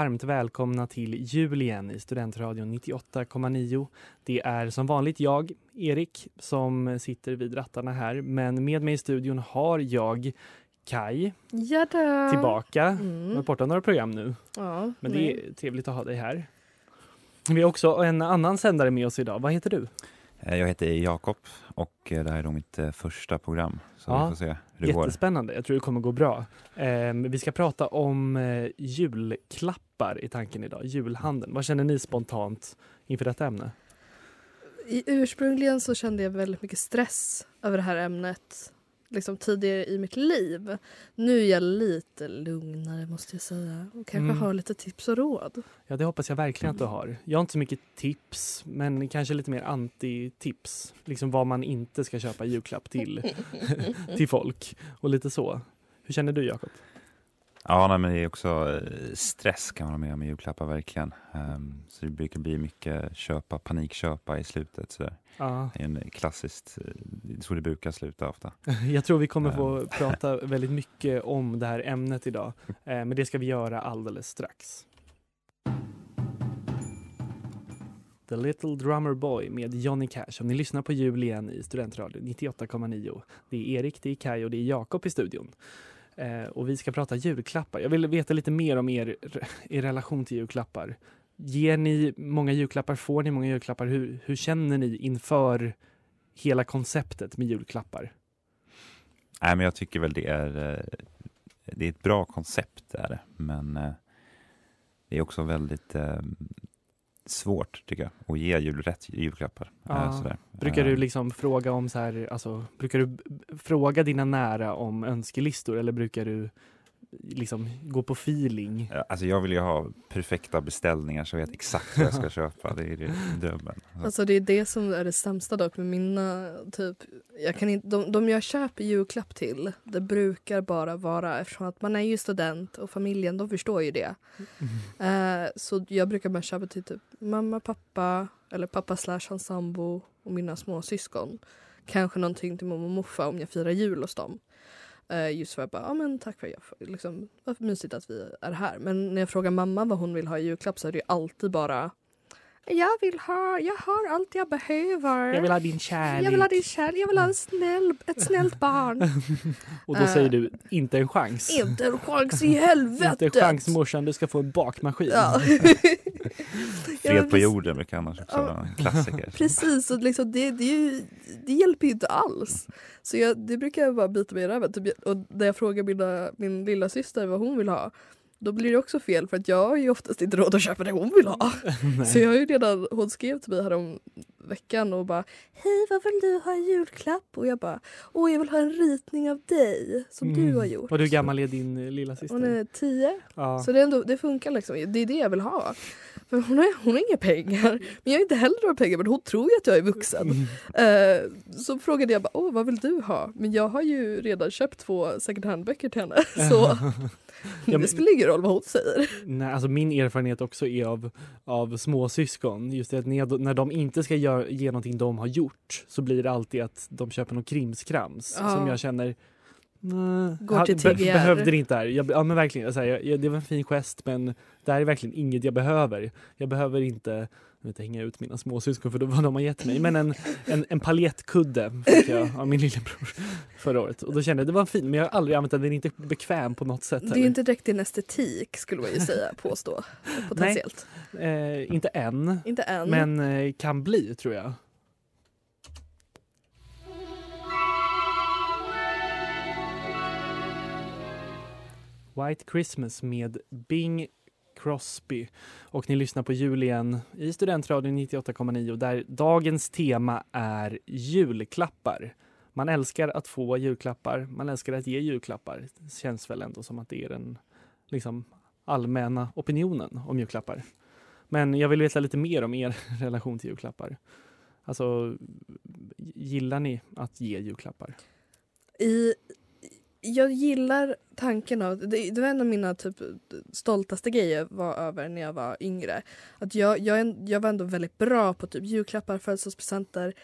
Varmt välkomna till jul igen i Studentradion 98,9. Det är som vanligt jag, Erik, som sitter vid rattarna här. Men med mig i studion har jag Kai Jada. tillbaka. Mm. Jag har borta några program nu, Ja, men nej. det är trevligt att ha dig här. Vi har också en annan sändare med oss idag. Vad heter du? Eh, Jag heter Jakob och eh, det här är då mitt eh, första program. Så Ja, vi får se hur det går. Jättespännande. Jag tror det kommer gå bra. Ehm, vi ska prata om eh, julklappar i tanken idag. Julhandeln. Vad känner ni spontant inför detta ämne? I, ursprungligen så kände jag väldigt mycket stress över det här ämnet liksom tidigare i mitt liv. Nu är jag lite lugnare måste jag säga och kanske Mm. har lite tips och råd. Ja, det hoppas jag verkligen att du har. Jag har inte så mycket tips, men kanske lite mer anti-tips. Liksom vad man inte ska köpa i julklapp till, till folk och lite så. Hur känner du Jakob? Ja, nej, men det är också eh, stress kan man ha med med julklappar verkligen. Ehm, så det brukar bli mycket köpa, panikköpa i slutet. Så. Ja, Det är en klassiskt, eh, så det brukar sluta ofta. jag tror vi kommer få prata väldigt mycket om det här ämnet idag. Eh, men det ska vi göra alldeles strax. The Little Drummer Boy med Johnny Cash. Om ni lyssnar på jul igen i Studentradion 98,9. Det är Erik, det är Kai och det är Jakob i studion. Eh, och vi ska prata julklappar. Jag vill veta lite mer om er, er relation till julklappar. Ger ni många julklappar? Får ni många julklappar? Hur, hur känner ni inför hela konceptet med julklappar? Nej, men jag tycker väl det är, eh, det är ett bra koncept, där. Men eh, det är också väldigt eh, svårt, tycker jag, att ge jul, rätt julklappar. Eh, Ja. sådär. Brukar du Eh, liksom fråga om så här, alltså, brukar du fråga dina nära om önskelistor eller brukar du liksom gå på feeling? Ja, Alltså jag vill ju ha perfekta beställningar så jag vet exakt vad jag ska köpa. Det är ju drömmen. Alltså det är det som är det sämsta dock med mina typ, jag kan inte, de, de jag köper julklapp till, det brukar bara vara eftersom att man är ju student och familjen de förstår ju det. Eh, så jag brukar bara köpa till typ mamma, pappa eller pappa slash hans sambo och mina små syskon. Kanske någonting till mamma och morfar om jag firar jul hos dem. Eh, just för att bara, ja men tack för att jag liksom, vad mysigt att vi är här. Men när jag frågar mamma vad hon vill ha i julklapp så är det ju alltid bara jag vill ha, jag har allt jag behöver. Jag vill ha din kärlek. Jag vill ha din kärlek, jag vill ha en snäll, ett snällt barn. Och då Eh. säger du, inte en chans. Inte en chans i helvetet! Inte en chans morsan, du ska få en bakmaskin. Ja. Fred på jorden brukar annars också vara en klassiker. Precis, och liksom det, det, ju, det hjälper ju inte alls. Så jag, det brukar jag bara bita mig i röven. Typ, och när jag frågar mina, min lilla syster vad hon vill ha då blir det också fel för att jag har ju oftast inte råd att köpa det hon vill ha. Så jag har ju redan, hon skrev till mig här om veckan och bara Hej vad vill du ha i julklapp? Och jag bara Åh jag vill ha en ritning av dig som du har gjort. Och hur gammal är din eh, lilla syster? Hon är tio. ja. Så det, ändå, det funkar liksom. Det är det jag vill ha. För hon har, hon har inga pengar. Men jag har inte heller några pengar men hon tror ju att jag är vuxen. Eh, så frågade jag bara, Åh, vad vill du ha? Men jag har ju redan köpt två second hand-böcker till henne. Så men- det spelar ingen roll vad hon säger. Nej, alltså min erfarenhet också är av, av småsyskon. Just det att när, när de inte ska göra, ge någonting de har gjort så blir det alltid att de köper någon krimskrams Ja. som jag känner Nej, Går till be- behövde det inte här. Jag, ja men verkligen, jag jag, det var en fin gest men det här är verkligen inget jag behöver. Jag behöver inte jag vet, inte, hänga ut mina småsyskon för det vad de har gett mig. Men en, en, en paljettkudde fick jag av min lillebror förra året. Och då kände jag det var fin men jag har aldrig använt den, den är inte bekväm på något sätt. Det är heller. inte direkt din estetik skulle man ju säga, påstå. Potentiellt. Eh, inte än. Inte än. Men eh, kan bli tror jag. White Christmas med Bing Crosby. Och ni lyssnar på jul igen i Studentradion 98,9 där dagens tema är julklappar. Man älskar att få julklappar, man älskar att ge julklappar. Det känns väl ändå som att det är den liksom, allmänna opinionen om julklappar. Men jag vill veta lite mer om er relation till julklappar. Alltså, gillar ni att ge julklappar? I, jag gillar tanken av, det, det var en av mina typ stoltaste grejer var över när jag var yngre. Att jag, jag, jag var ändå väldigt bra på typ julklappar, födelsedagspresenter.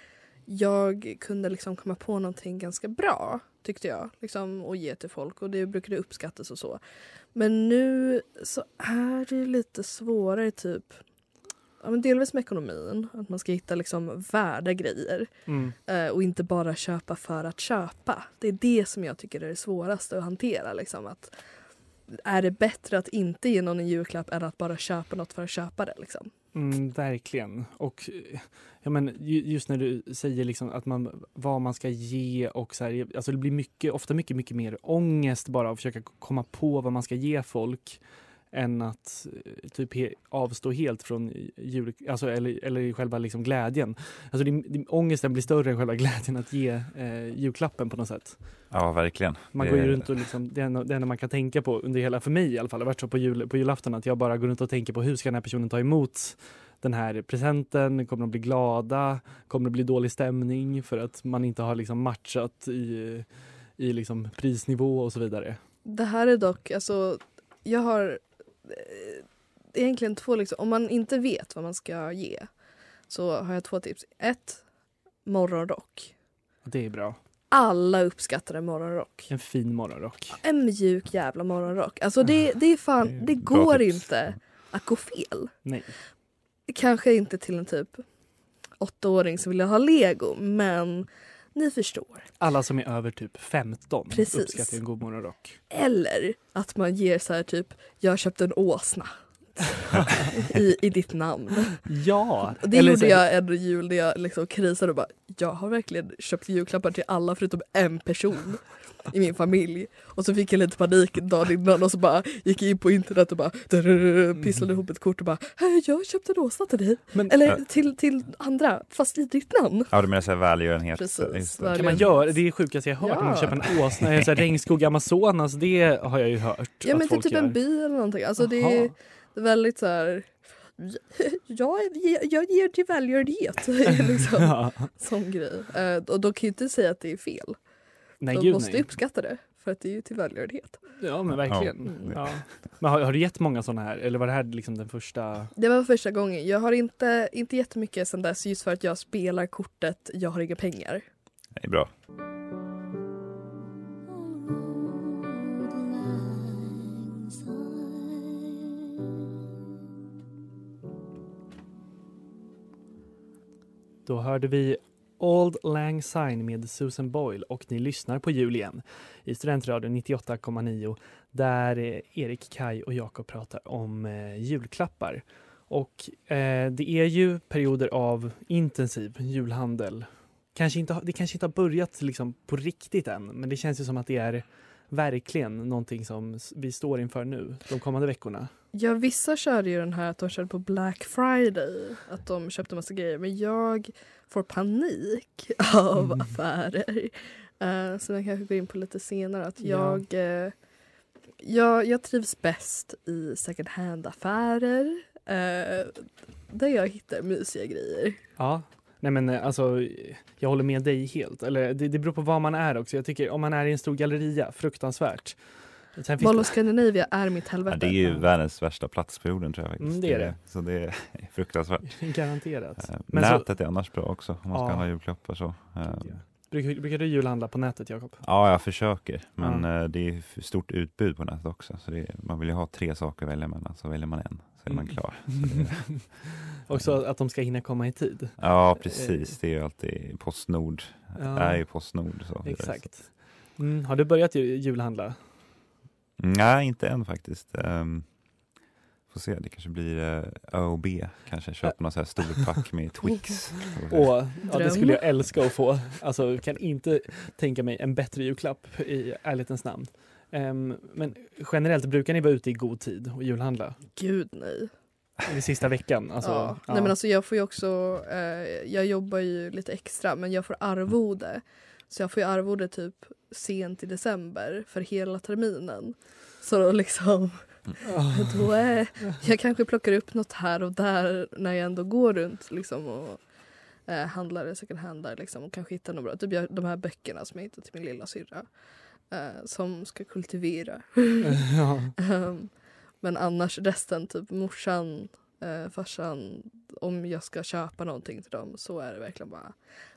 Jag kunde liksom komma på någonting ganska bra tyckte jag. Liksom, och ge till folk och det brukade uppskattas och så. Men nu så är det lite svårare typ Ja, men delvis med ekonomin, att man ska hitta liksom värda grejer. Mm. Eh, och inte bara köpa för att köpa. Det är det som jag tycker är det svåraste att hantera. Liksom, att är det bättre att inte ge någon en julklapp än att bara köpa något för att köpa det? Liksom? Mm, verkligen. Och ja, men ju- just när du säger liksom att man, vad man ska ge och så här, alltså det blir mycket, ofta mycket, mycket mer ångest bara att försöka komma på vad man ska ge folk än att eh, typ he, avstå helt från jul, alltså, eller, eller själva liksom glädjen. Alltså det, det, ångesten blir större än själva glädjen att ge eh, julklappen på något sätt. Ja, verkligen. Man Det- går ju runt och liksom, det, enda, det enda man kan tänka på under hela, för mig i alla fall, det har varit så på, jul, på julafton att jag bara går runt och tänker på hur ska den här personen ta emot den här presenten, kommer de bli glada, kommer det bli dålig stämning för att man inte har liksom matchat i, i liksom prisnivå och så vidare. Det här är dock, alltså, jag har egentligen två, liksom, om man inte vet vad man ska ge så har jag två tips. Ett, morgonrock. Det är bra. Alla uppskattar en morgonrock. En fin morgonrock. En mjuk jävla morgonrock. Alltså det, det är Det är fan, det går tips. inte att gå fel. Nej. Kanske inte till en typ åttaåring som vill ha lego men ni förstår. Alla som är över typ 15 Precis. uppskattar en god morgonrock. Eller att man ger så här typ jag köpte en åsna i, i ditt namn. Ja! Det eller gjorde så jag en jul där jag liksom krisade och bara jag har verkligen köpt julklappar till alla förutom en person i min familj. Och så fick jag lite panik dagen innan och så bara gick jag in på internet och bara pisslade ihop ett kort och bara "Hej, jag köpte en åsna till dig. Men Eller till, till andra fast i ditt namn. Ja, du menar såhär välgörenhet? Precis, kan man göra, det är det sjukaste jag hört, Ja. man köpa en åsna, så här, regnskog Amazonas, det har jag ju hört Ja men till typ gör. en by eller någonting. Alltså det är det är väldigt så här. Jag, jag, jag ger till välgörenhet. liksom, Ja. sån grej. Eh, och de kan ju inte säga att det är fel. Nej de gud måste nej. uppskatta det. För att det är ju till välgörenhet. Ja men verkligen. Mm. Ja. Men har, har du gett många sådana här eller var det här liksom den första? Det var första gången. Jag har inte, inte jättemycket sen dess just för att jag spelar kortet Jag har inga pengar. Det är bra. Då hörde vi Old Lang Syne med Susan Boyle och ni lyssnar på jul igen i Studentradion 98,9 där eh, Erik, Kai och Jakob pratar om eh, julklappar. Och eh, det är ju perioder av intensiv julhandel. Kanske inte, det kanske inte har börjat liksom på riktigt än men det känns ju som att det är verkligen någonting som vi står inför nu de kommande veckorna. Ja, vissa körde ju den här att de körde på Black Friday. Att de köpte massa grejer. Men jag får panik av Mm. affärer. Uh, som jag kanske går in på lite senare. Att Ja. jag, eh, jag, jag trivs bäst i second hand-affärer. eh, där jag hittar mysiga grejer. Ja, nej men eh, alltså jag håller med dig helt. Eller det, det beror på var man är också. Jag tycker om man är i en stor galleria, fruktansvärt. Mall det, of Scandinavia är mitt Ja, helvete. det är ju världens värsta platsperioden tror jag faktiskt. Mm, det är det. Så det är fruktansvärt. garanterat. Eh, Men så, Nätet är annars bra också om man ska Ja. ha julklappar så. Eh, brukar, brukar du julhandla på nätet Jakob? Ja, jag försöker. Men Ja. eh, det är stort utbud på nätet också. Så det är, man vill ju ha tre saker att välja mellan, så väljer man en. Är man Mm. klar. Det Också att de ska hinna komma i tid. ja, precis. Det är ju alltid Postnord. Ja, Det är ju Postnord. Så exakt. Mm, har du börjat ju- julhandla? Mm, Nej, inte än faktiskt. Um, får se, det kanske blir uh, ÖoB. Kanske köpa någon så här stor pack med Twix. Och, ja, det skulle jag älska att få. Alltså kan inte tänka mig en bättre julklapp i ärlighetens namn. Ehm, men generellt, brukar ni vara ute i god tid och julhandla? Gud nej. I sista veckan? Alltså, ja. ja. Nej men alltså jag får också, eh, jag jobbar ju lite extra men jag får arvode. Så jag får ju arvode typ sent i december för hela terminen. Så då liksom, då är, jag kanske plockar upp något här och där när jag ändå går runt liksom och eh, handlar second hand där liksom och kanske hittar något bra. Typ jag, de här böckerna som jag hittade till min lilla syrra eh, som ska kultivera. ja. Ehm, Men annars resten, typ morsan, eh, farsan, om jag ska köpa någonting till dem så är det verkligen bara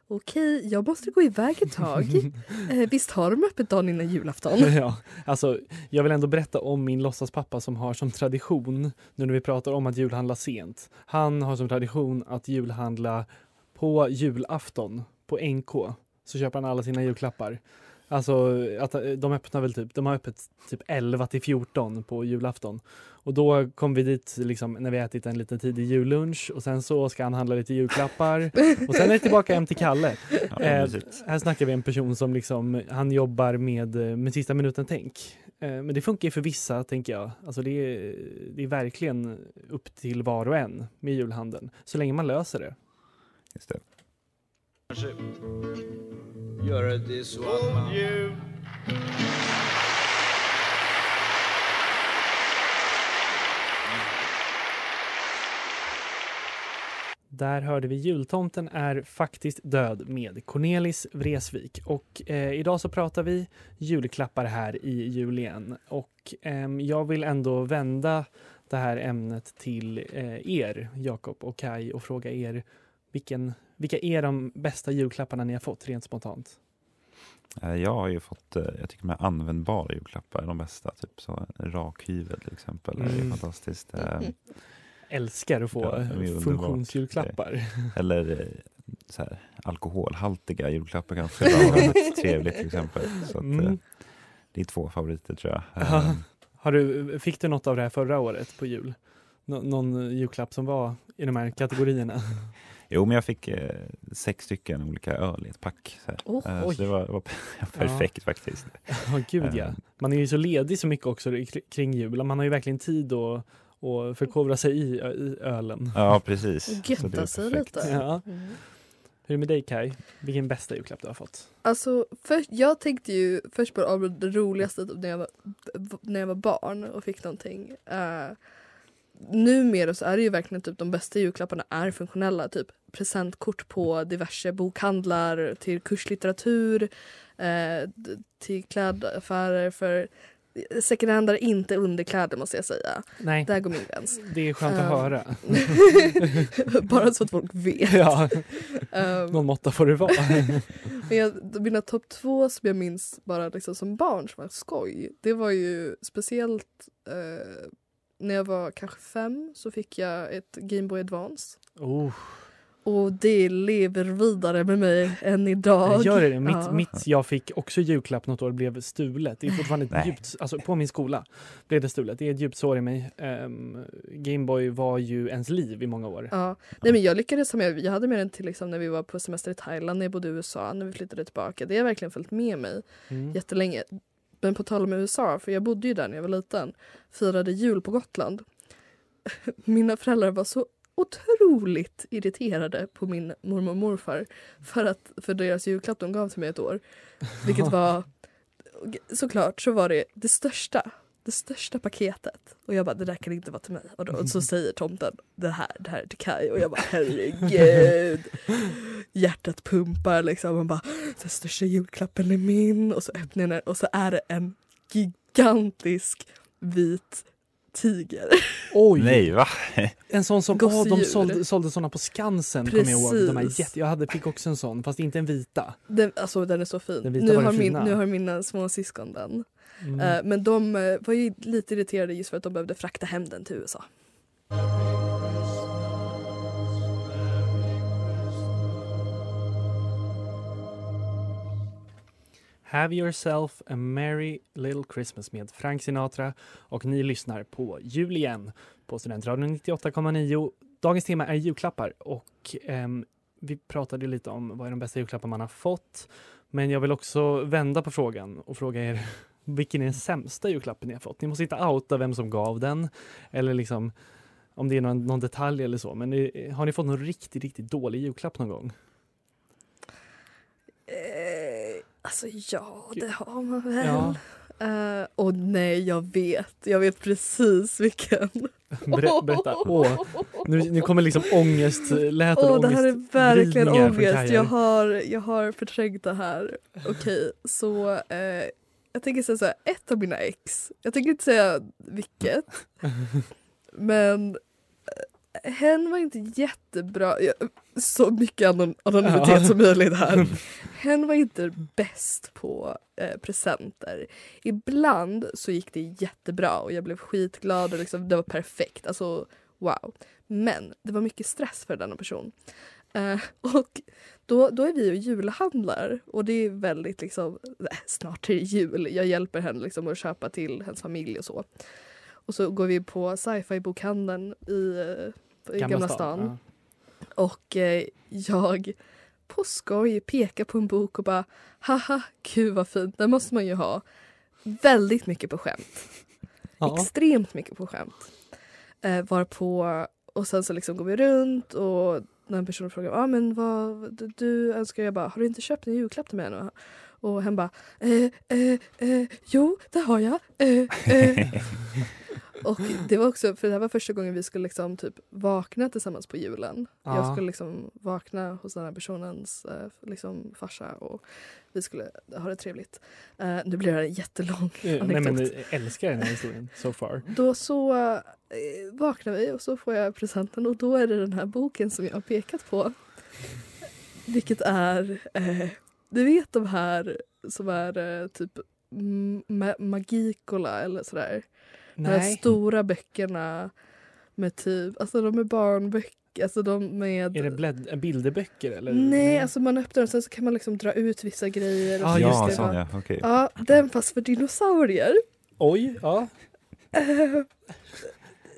okej, jag måste gå iväg ett tag. Eh, visst har de öppet dagen innan julafton? ja, alltså, jag vill ändå berätta om min låtsaspappa som har som tradition, nu när vi pratar om att julhandla sent. Han har som tradition att julhandla på julafton på NK. Så köper han alla sina julklappar. Alltså, att eh, de öppnar väl typ, de har öppet typ 11 till 14 på julafton. Och då kom vi dit liksom, när vi ätit en liten tidig jullunch och sen så ska han handla lite julklappar och sen är det tillbaka hem till Kalle. Ja, Eh, här snackar vi en person som liksom, han jobbar med, eh, med sista minuten-tänk. Eh, men det funkar ju för vissa, tänker jag. Alltså det, är, det är verkligen upp till var och en med julhandeln. Så länge man löser det. Just det. Göra det så att man... Där hörde vi Jultomten är faktiskt död med Cornelis Vreeswijk. Och eh, idag så pratar vi julklappar här i jul igen. Och ehm, jag vill ändå vända det här ämnet till eh, er, Jakob och Kai och fråga er vilken, vilka är de bästa julklapparna ni har fått rent spontant? Eh, Jag har ju fått, eh, jag tycker med användbara julklappar är de bästa. Typ så rakhyvel till exempel. är ju Mm. fantastiskt. Eh, Älskar att få Ja, det är funktionsjulklappar. Eller så här, alkoholhaltiga julklappar kanske trevligt till exempel. Så att, Mm. det är två favoriter tror jag. Ja. Har du, fick du något av det här förra året på jul? Nå- någon julklapp som var i de här kategorierna? Jo, men jag fick eh, sex stycken olika öl i ett pack. Så, här. Oh, oj. så det var, var perfekt faktiskt. Ja, gud ja. Eh. Man är ju så ledig så mycket också kr- kring jul. Man har ju verkligen tid att och förkovra sig i, i ölen. Ja, precis. Och götta sig lite. Ja. Mm. Hur är det med dig Kai? Vilken bästa julklapp du har fått? Alltså, först, jag tänkte ju först bara av det roligaste typ, när, jag var, när jag var barn och fick någonting. Uh, numera så är det ju verkligen typ de bästa julklapparna är funktionella. Typ presentkort på diverse bokhandlar, till kurslitteratur, eh, till klädaffärer. För second hand är inte underkläder måste jag säga. Nej, Där går min gräns. det är skönt att Eh. höra. bara så att folk vet. Ja, Ehm, någon måtta får det vara. Men jag, mina topp två som jag minns bara liksom som barn som var skoj. Det var ju speciellt eh, när jag var kanske fem så fick jag ett Game Boy Advance. Oh, Och det lever vidare med mig än idag. gör det? Mitt, Ja. mitt jag fick också julklapp något år blev stulet. Det är fortfarande ett djupt, alltså på min skola blev det stulet. Det är ett djupt sår i mig. Um, Gameboy var ju ens liv i många år. Ja. Nej, men jag lyckades med, jag hade med den till liksom när vi var på semester i Thailand, när jag bodde i USA, när vi flyttade tillbaka. Det har verkligen följt med mig Mm. jättelänge. Men på tal om USA, för jag bodde ju där när jag var liten, firade jul på Gotland. Mina föräldrar var så otroligt irriterade på min mormor och morfar för, att, för deras julklapp de gav till mig ett år. Vilket var, såklart så var det det största, det största paketet. Och jag bara, det där kan inte vara till mig. Och, då, och så säger tomten, det här, det här är till Kai. Och jag bara, herregud. Hjärtat pumpar liksom. Man bara, den största julklappen är min. Och så öppnar jag den och så är det en gigantisk vit tiger. Oj! Nej, va? En sån som, åh, de Gosedjur. sålde, sålde såna på Skansen kommer jag ihåg. De är Precis. jätte, jag hade, fick också en sån, fast inte en vita. Den, alltså den är så fin. Nu har, min, nu har mina små syskon den. Mm. Eh, men de eh, var ju lite irriterade just för att de behövde frakta hem den till USA. Have yourself a merry little Christmas med Frank Sinatra och ni lyssnar på Jul igen på Studentradion 98,9. Dagens tema är julklappar och ehm, vi pratade lite om vad är de bästa julklappar man har fått. Men jag vill också vända på frågan och fråga er vilken är den sämsta julklappen ni har fått? Ni måste inte outa vem som gav den eller liksom om det är någon, någon detalj eller så. Men har ni fått någon riktigt, riktigt dålig julklapp någon gång? Eh, alltså ja, det har man väl. Ja. Eh, och nej, jag vet. Jag vet precis vilken. Ber, berätta. Åh, nu, nu kommer liksom ångestläten Åh, och det här är verkligen ångest. Jag har, jag har förträngt det här. Okej, så eh, jag tänker säga så här, ett av mina ex. Jag tänker inte säga vilket. men eh, hen var inte jättebra. Så mycket anon- anonymitet Ja. som möjligt här. Hen var inte bäst på eh, presenter. Ibland så gick det jättebra och jag blev skitglad och liksom, det var perfekt. Alltså wow. Men det var mycket stress för denna person. Eh, och då, då är vi och julhandlar och det är väldigt liksom, äh, snart är det jul. Jag hjälper henne liksom att köpa till hennes familj och så. Och så går vi på sci-fi bokhandeln i, eh, i Gamla, stan. Ja. Och eh, jag på skoj pekar på en bok och bara haha, gud vad fint, den måste man ju ha. Väldigt mycket på skämt. Ja. Extremt mycket på skämt. Eh, varpå, och sen så liksom går vi runt och när en person frågar ah, men vad du, önskar, jag bara har du inte köpt en julklapp till mig ännu? Och hen bara eh, eh, eh, jo det har jag. Eh, eh. Och det var också, för det här var första gången vi skulle liksom typ vakna tillsammans på julen. Ja. Jag skulle liksom vakna hos den här personens eh, liksom farsa och vi skulle ha det trevligt. Eh, nu blir det en jättelång Eh, Nej anekdot. men jag älskar den här historien so far. Då så eh, vaknar vi och så får jag presenten och då är det den här boken som jag har pekat på. Vilket är, eh, du vet de här som är typ ma- Magicola eller sådär. De här Nej, stora böckerna med typ, alltså de är barnböcker, alltså de med är det blädd, bilderböcker eller? Nej, alltså man öppnar och sen så kan man liksom dra ut vissa grejer. Och Ja, så just ja, det. sån ja, okej. Ja, den fast för dinosaurier. Oj, ja.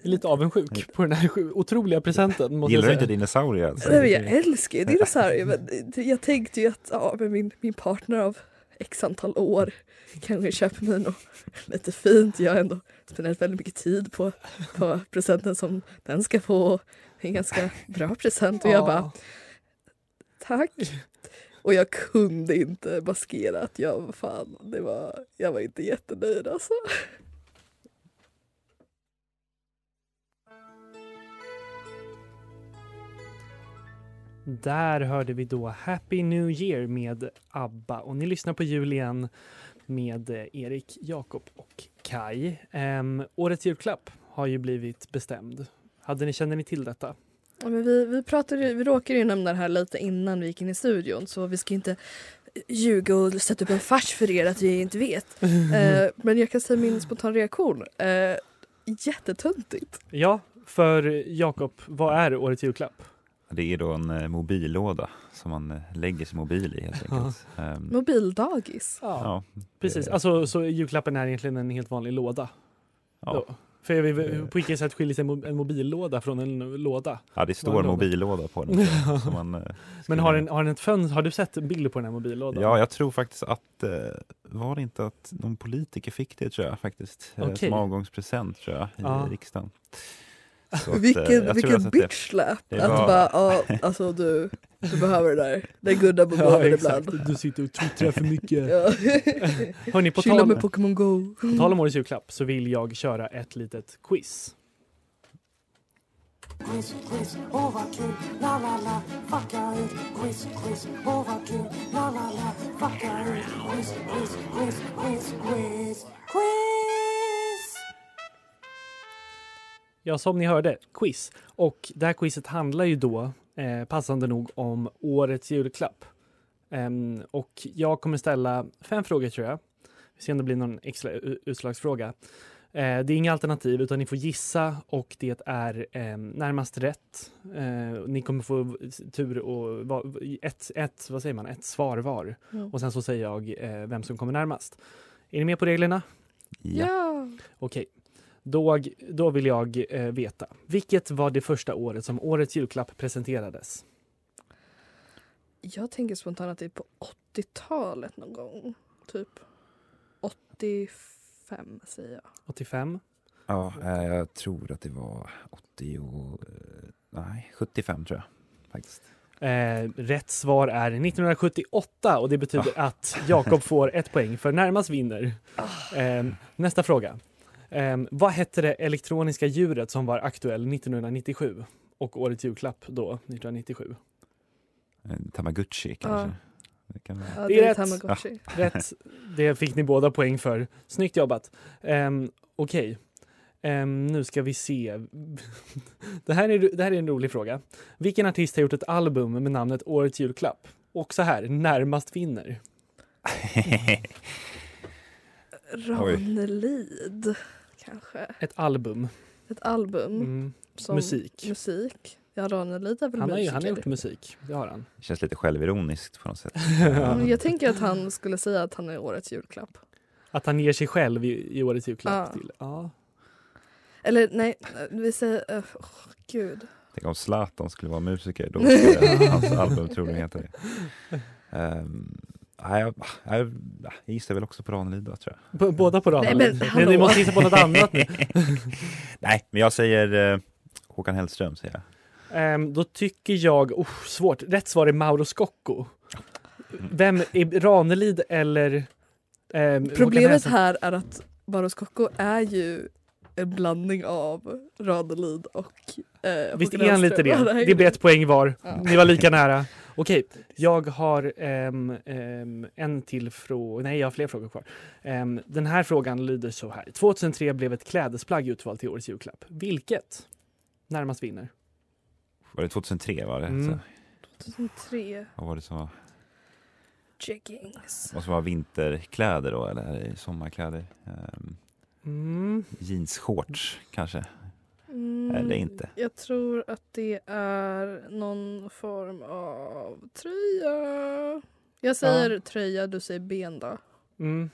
Lite avundsjuk på den här otroliga presenten. Måste Gillar du inte dinosaurier alltså? Nej, jag älskar ju dinosaurier men jag tänkte ju att ja, men min, min partner av x antal år kanske köper mig något lite fint. Jag har ändå spenderat väldigt mycket tid på, på presenten som den ska få. En ganska bra present och jag bara tack. Och jag kunde inte maskera att jag fan, det var, jag var inte jättenöjd alltså. Där hörde vi då Happy New Year med ABBA och ni lyssnar på jul igen med eh, Erik, Jakob och Kai. Ehm, årets julklapp har ju blivit bestämd. Hade ni, kände ni till detta? Ja, men vi, vi, pratade, vi råkade ju nämna det här lite innan vi gick in i studion så vi ska inte ljuga och sätta upp en fars för er att vi inte vet. Eh, men jag kan säga min spontana reaktion. Eh, jättetöntigt. Ja, för Jakob, vad är årets julklapp? Det är då en eh, mobillåda som man eh, lägger sin mobil i helt enkelt. Ehm, Mobildagis. ja, Precis, det- alltså så julklappen är egentligen en helt vanlig låda. ja. Då. För jag vet- på vilket sätt skiljer sig en mobillåda från en låda? ja, det står låda. mobillåda på den. man, eh, Men har den, har den ett fönster? Har du sett bilder på den här mobillådan? Ja, jag tror faktiskt att, eh, var det inte att någon politiker fick det tror jag faktiskt, eh, Okej. som avgångspresent tror jag i Ja. riksdagen. Att, eh, vilken tror vilken att det- Att var- bara, ja, alltså du, du behöver det där. Det är gudda Ja, behöver exakt. ibland. Du sitter och twittrar för mycket. Ja. Hörni, på Chilla tal, med Pokémon Go. på tal om årets julklapp så vill jag köra ett litet quiz. Quiz, quiz, åh vad kul, la la la, fucka ut. Quiz, quiz, åh vad kul, la la la, fucka ut. Quiz, quiz, quiz, quiz, quiz, quiz. Ja, som ni hörde, quiz. Och det här quizet handlar ju då eh, passande nog om årets julklapp. Ehm, och jag kommer ställa fem frågor tror jag. Vi ser om det blir någon extra utslagsfråga. Eh, det är inga alternativ utan ni får gissa och det är eh, närmast rätt. Eh, ni kommer få tur och va- ett, ett, vad säger man, ett svar var. Mm. Och sen så säger jag eh, vem som kommer närmast. Är ni med på reglerna? Ja. Ja. Okej, då, då vill jag eh, veta. Vilket var det första året som årets julklapp presenterades? Jag tänker spontant att det är på 80-talet någon gång. Typ. 85 säger jag. 85. Ja, eh, jag tror att det var 80 och... eh, Nej, 75 tror jag faktiskt. Eh, rätt svar är 1978 och det betyder att Jakob får ett poäng för närmast vinner. Eh, nästa fråga. Eh, vad hette det elektroniska djuret som var aktuell 1997 och årets julklapp då 1997? En Tamagotchi kanske. Det kan. Ja, Det är rätt. Tamagotchi. Rätt. Det fick ni båda poäng för. Snyggt jobbat. Um, Okej. Ehm, nu ska vi se. det, här är, det här är en rolig fråga. Vilken artist har gjort ett album med namnet Årets julklapp? Och så här, närmast vinner. Ranelid kanske. Ett album. Ett album. Mm. Som Musik. Musik. Ja, Ranelid är väl Han har, musiker. han har gjort musik. Det har han. Det känns lite självironiskt på något sätt. Mm, Jag tänker att han skulle säga att han är årets julklapp. Att han ger sig själv i, i Årets julklapp Ja. till. Ja. Eller nej, vi säger... Uh, gud. Tänk om Zlatan skulle vara musiker, då skulle hans album troligen heta det. Um, nej, jag, jag, jag gissar väl också på Ranelid då, tror jag. B- båda på Nej, raden. men ni måste hitta på något annat nu. Nej, men jag säger eh, Håkan Hellström, säger jag. Ehm, då tycker jag, oh, svårt, rätt svar är Mauro Scocco. Vem, är Ranelid eller ehm, Problemet här är att Baros Kocko är ju en blandning av Ranelid och eh, Visst Håkan är han lite det? Det blir ett poäng var. Ja. Ni var lika nära. Okej, jag har ehm, ehm, en till fråga. Nej, jag har fler frågor kvar. Ehm, den här frågan lyder så här. 2003 blev ett klädesplagg utvalt till årets julklapp. Vilket? Närmast vinner. Var det 2003 var det? Mm. Så, 2003, vad var det som var? Jeggings. Måste vara vinterkläder då, eller sommarkläder? Um, Mm. jeansshorts kanske? Mm, Eller inte. Jag tror att det är någon form av tröja. Jag säger tröja, du säger ben då. Mm.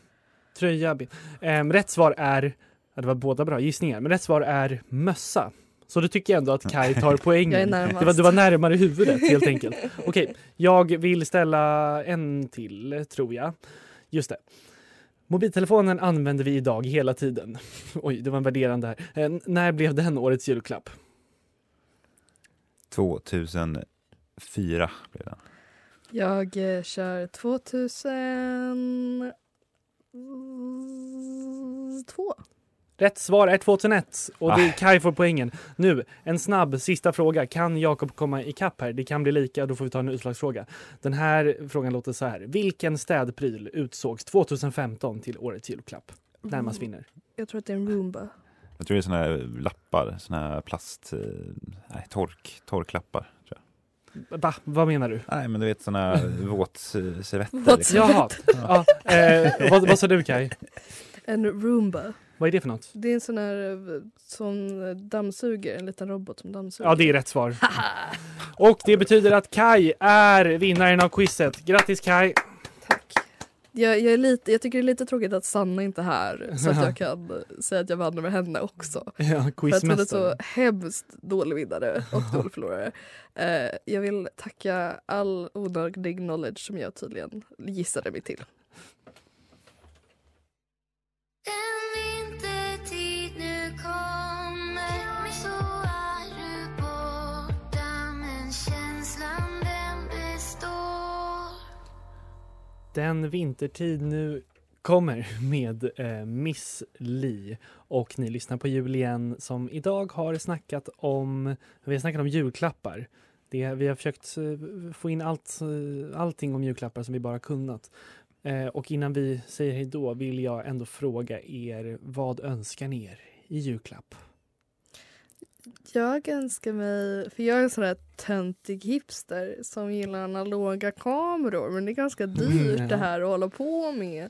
Tröja. ben. Ehm, rätt svar är, ja, det var båda bra gissningar, men rätt svar är mössa. Så då tycker jag ändå att Kai tar poängen. Det var, du var närmare huvudet helt enkelt. Okej, jag vill ställa en till tror jag. Just det. Mobiltelefonen använder vi idag hela tiden. Oj, det var en värderande här. Eh, när blev den årets julklapp? 2004 blev den. Jag eh, kör 2002. Rätt svar är 2001 och det Ah. är Kai får poängen. Nu, en snabb sista fråga. Kan Jakob komma ikapp här? Det kan bli lika, då får vi ta en utslagsfråga. Den här frågan låter så här. Vilken städpryl utsågs 2015 till årets julklapp? Närmast vinner. Jag tror att det är en Roomba. Jag tror det är såna här lappar, såna här plast... eh, Nej, tork, torklappar. Tror jag. Va? Vad menar du? Nej, men du vet såna här våtservetter. Våtservetter. Jaha. Ja, eh, vad, vad sa du Kai? En Roomba. Vad är det för något? Det är en sån här eh, som dammsuger, en liten robot som dammsuger. Ja, det är rätt svar. Och det betyder att Kai är vinnaren av quizet. Grattis Kai! Tack. Jag, jag, är lite, jag tycker det är lite tråkigt att Sanna inte är här så att jag kan säga att jag vann med henne också. Ja, För att hon är så hemskt dålig vinnare och dålig förlorare. Eh, jag vill tacka all onödig knowledge som jag tydligen gissade mig till. Den vintertid nu kommer med eh, Miss Li och ni lyssnar på jul igen som idag har snackat om, vi har snackat om julklappar. Det, vi har försökt eh, få in allt, eh, allting om julklappar som vi bara kunnat. Eh, och innan vi säger hej då vill jag ändå fråga er, vad önskar ni er i julklapp? Jag önskar mig, för jag är en sån här töntig hipster som gillar analoga kameror men det är ganska dyrt ja. det här att hålla på med.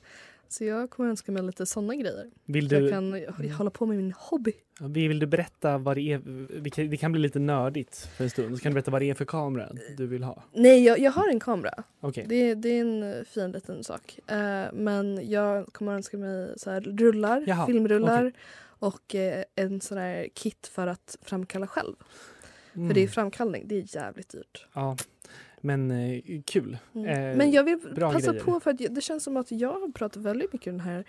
Så jag kommer önska mig lite såna grejer. Vill Så jag du, kan hålla på med min hobby. vill du berätta vad det är, vi kan- det kan bli lite nördigt för en stund, så kan du berätta vad det är för kamera du vill ha? Nej, jag, jag har en kamera. Okej. Det, det är en eh, fin liten sak. Eh, men jag kommer önska mig så här rullar, Jaha, filmrullar och eh, en sån här kit för att framkalla själv. För det är Mm. framkallning, det är jävligt dyrt. Ja. Men eh, kul. Mm. Eh, Men jag vill passa grejer. på för att det känns som att jag har pratat väldigt mycket den här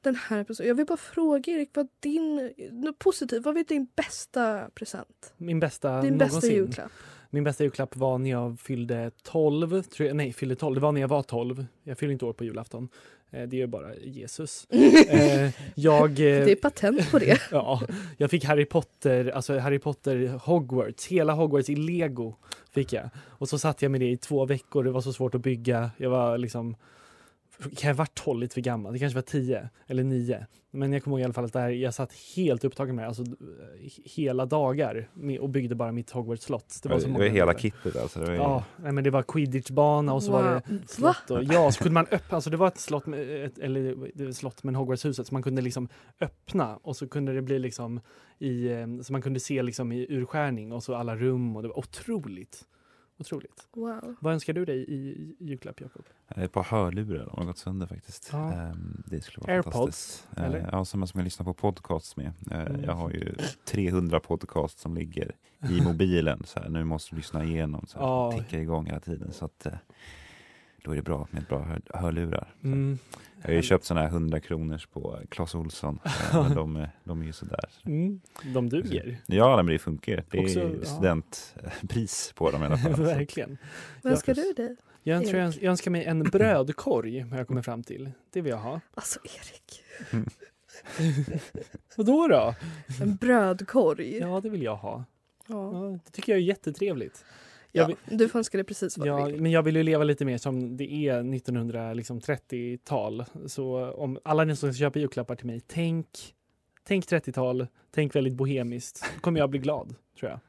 den här episoden. Jag vill bara fråga Erik, vad din, positivt, vad är din bästa present? Min bästa Din bästa någonsin. julklapp? Min bästa julklapp var när jag fyllde 12. Tror jag, nej, fyllde 12. Det var när jag var 12. Jag fyller inte år på julafton. Eh, det är ju bara Jesus. eh, jag, eh, Det är patent på det. ja, jag fick Harry Potter, alltså Harry Potter Hogwarts, hela Hogwarts i lego fick jag. Och så satt jag med det i två veckor, det var så svårt att bygga. Jag var liksom, kan jag ha varit 12 lite för gammal? Det kanske var 10 eller 9. Men jag kommer ihåg i alla fall att där, jag satt helt upptagen med det, alltså eh, hela dagar med, och byggde bara mitt Hogwarts slott. Det var, så det många var hela kittet alltså. Det var ju- Ja, nej, men det var quidditchbana och så var det Wow. Slott. Och, ja, så kunde man öppna, alltså det var ett slott, med, ett, eller det var ett slott med Hogwartshuset så man kunde liksom öppna och så kunde det bli liksom i, eh, så man kunde se liksom i urskärning och så alla rum och det var otroligt. Otroligt. Wow. Vad önskar du dig i, julklapp Jakob? Eh, Ett par hörlurar, de har gått sönder faktiskt. Ja. Ehm, Det skulle vara Airpods, fantastiskt. Eh, eller? Ja, som man ska lyssna på podcasts med. Eh, Mm. Jag har ju 300 podcasts som ligger i mobilen. Så här, nu måste du lyssna igenom. Så här, Ja. tickar igång hela tiden. Så att, då är det bra med ett bra hör, hörlurar. Så. Mm. Jag har ju köpt sådana här 100 kronors på Clas Ohlson. eh, men de, de är ju sådär. Mm. De duger. Ja, men det funkar. Det är Också, ju ja. studentpris på dem i alla fall. Verkligen. Vad önskar du dig? Jag, tror jag, jag önskar mig en brödkorg har jag kommit fram till. Det vill jag ha. Alltså Erik, Vadå då? en brödkorg. Ja, det vill jag ha. Ja. Ja, det tycker jag är jättetrevligt. Jag Ja, vill- du får önska dig precis vad Ja, du vill. men jag vill ju leva lite mer som det är 1930-tal. Så om alla ni som köper julklappar till mig, tänk, tänk 30-tal, tänk väldigt bohemiskt. Då kommer jag bli glad, tror jag.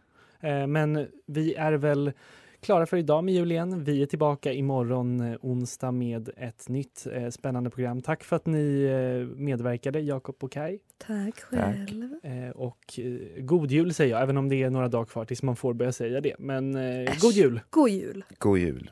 Eh, men vi är väl klara för idag med jul igen. Vi är tillbaka imorgon eh, onsdag med ett nytt eh, spännande program. Tack för att ni eh, medverkade, Jakob och Kai. Tack själv. Eh, och eh, god jul säger jag, även om det är några dagar kvar tills man får börja säga det. Men eh, god jul! God jul. God jul!